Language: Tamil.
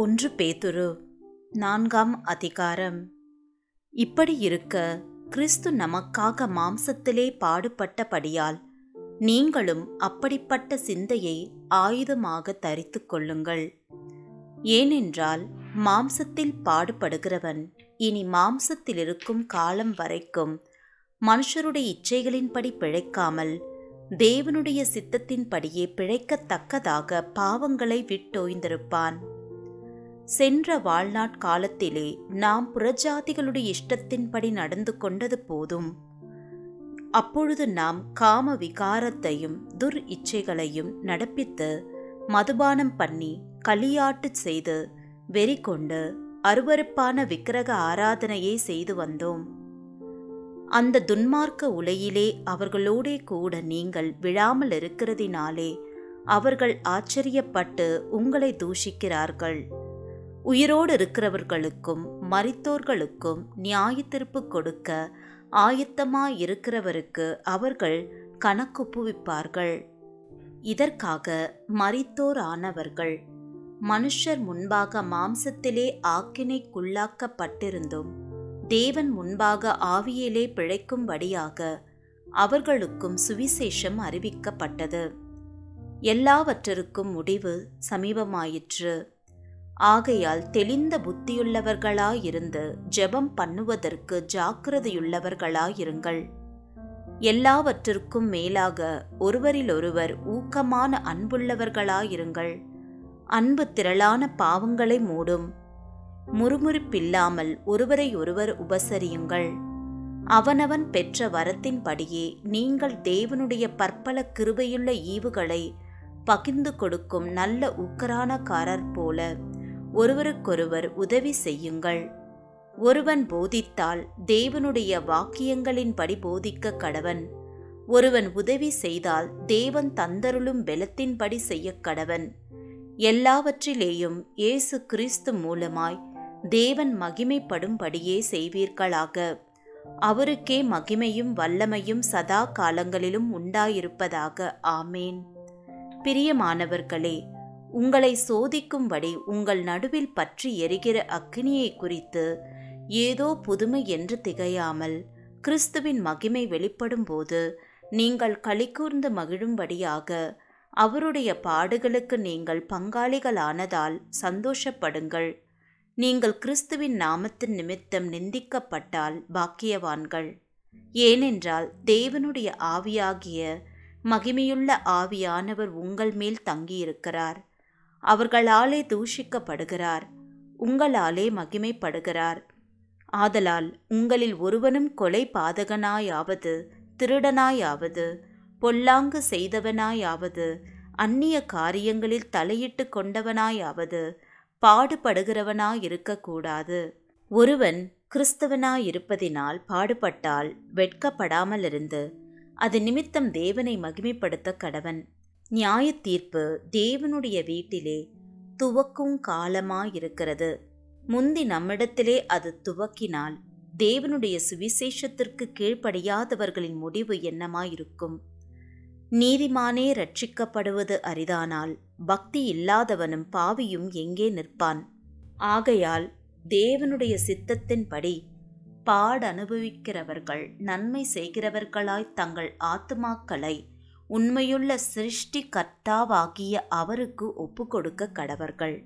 ஒன்று பேதுரு நான்காம் அதிகாரம். இப்படி இருக்க கிறிஸ்து நமக்காக மாம்சத்திலே பாடுபட்டபடியால் நீங்களும் அப்படிப்பட்ட சிந்தையை ஆயுதமாக தரித்து கொள்ளுங்கள். ஏனென்றால் மாம்சத்தில் பாடுபடுகிறவன் இனி மாம்சத்தில் இருக்கும் காலம் வரைக்கும் மனுஷருடைய இச்சைகளின்படி பிழைக்காமல் தேவனுடைய சித்தத்தின்படியே பிழைக்கத்தக்கதாக பாவங்களை விட்டோய்ந்திருப்பான். சென்ற வாழ்நாட் காலத்திலே நாம் புறஜாதிகளுடைய இஷ்டத்தின்படி நடந்து கொண்டது போதும். அப்பொழுது நாம் காம விகாரத்தையும் துர் இச்சைகளையும் நடப்பித்து மதுபானம் பண்ணி களியாட்டு செய்து வெறி கொண்டு அருவருப்பான விக்கிரக ஆராதனையை செய்து வந்தோம். அந்த துன்மார்க்க உலையிலே அவர்களோடே கூட நீங்கள் விழாமல் இருக்கிறதினாலே அவர்கள் ஆச்சரியப்பட்டு உங்களை தூஷிக்கிறார்கள். உயிரோடு இருக்கிறவர்களுக்கும் மரித்தோர்களுக்கும் நியாய தீர்ப்பு கொடுக்க ஆயத்தமாயிருக்கிறவருக்கு அவர்கள் கணக்குப்புவிப்பார்கள். இதற்காக மரித்தோரானவர்கள் மனுஷர் முன்பாக மாம்சத்திலே ஆக்கினைக்குள்ளாக்கப்பட்டிருந்தும் தேவன் முன்பாக ஆவியிலே பிழைக்கும்படியாக அவர்களுக்கும் சுவிசேஷம் அறிவிக்கப்பட்டது. எல்லாவற்றிற்கும் முடிவு சமீபமாயிற்று. ஆகையால் தெளிந்த புத்தியுள்ளவர்களாயிருந்து ஜெபம் பண்ணுவதற்கு ஜாக்கிரதையுள்ளவர்களாயிருங்கள். எல்லாவற்றிற்கும் மேலாக ஒருவரிலொருவர் ஊக்கமான அன்புள்ளவர்களாயிருங்கள். அன்பு திரளான பாவங்களை மூடும். முறுமுறுப்பில்லாமல் ஒருவரை ஒருவர் உபசரியுங்கள். அவனவன் பெற்ற வரத்தின்படியே நீங்கள் தேவனுடைய பற்பல கிருபையுள்ள ஈவுகளை பகிர்ந்து கொடுக்கும் நல்ல உக்கரானக்காரர் போல ஒருவருக்கொருவர் உதவி செய்யுங்கள். ஒருவன் போதித்தால் தேவனுடைய வாக்கியங்களின்படி போதிக்க கடவன். ஒருவன் உதவி செய்தால் தேவன் தந்தருளும் பெலத்தின்படி செய்ய கடவன். எல்லாவற்றிலேயும் இயேசு கிறிஸ்து மூலமாய் தேவன் மகிமைப்படும்படியே செய்வீர்களாக. அவருக்கே மகிமையும் வல்லமையும் சதா காலங்களிலும் உண்டாயிருப்பதாக. ஆமேன். பிரியமானவர்களே உங்களை சோதிக்கும்படி உங்கள் நடுவில் பற்றி எரிகிற அக்னியை குறித்து ஏதோ புதுமை என்று திகையாமல் கிறிஸ்துவின் மகிமை வெளிப்படும்போது நீங்கள் களிகூர்ந்து மகிழும்படியாக அவருடைய பாடுகளுக்கு நீங்கள் பங்காளிகளானதால் சந்தோஷப்படுங்கள். நீங்கள் கிறிஸ்துவின் நாமத்தின் நிமித்தம் நிந்திக்கப்பட்டால் பாக்கியவான்கள். ஏனென்றால் தேவனுடைய ஆவியாகிய மகிமையுள்ள ஆவியானவர் உங்கள் மேல் தங்கியிருக்கிறார். அவர்களாலே தூஷிக்கப்படுகிறார். உங்களாலே மகிமைப்படுகிறார். ஆதலால் உங்களில் ஒருவனும் கொலை பாதகனாயாவது திருடனாயாவது பொல்லாங்கு செய்தவனாயாவது அந்நிய காரியங்களில் தலையிட்டு கொண்டவனாயாவது பாடுபடுகிறவனாயிருக்கக்கூடாது. ஒருவன் கிறிஸ்தவனாயிருப்பதினால் பாடுபட்டால் வெட்கப்படாமலிருந்து அது நிமித்தம் தேவனை மகிமைப்படுத்த கடவன். நியாய தீர்ப்பு தேவனுடைய வீட்டிலே துவக்கும் காலமாயிருக்கிறது. முந்தி நம்மிடத்திலே அது துவக்கினால் தேவனுடைய சுவிசேஷத்திற்கு கீழ்ப்படியாதவர்களின் முடிவு என்னமாயிருக்கும்? நீதிமானே ரட்சிக்கப்படுவது அரிதானால் பக்தி இல்லாதவனும் பாவியும் எங்கே நிற்பான்? ஆகையால் தேவனுடைய சித்தத்தின்படி பாடனுபவிக்கிறவர்கள் நன்மை செய்கிறவர்களாய் தங்கள் ஆத்துமாக்களை உண்மையுள்ள சிருஷ்டி கர்த்தாவாகிய அவருக்கு ஒப்புக்கொடுக்க கடவர்கள்.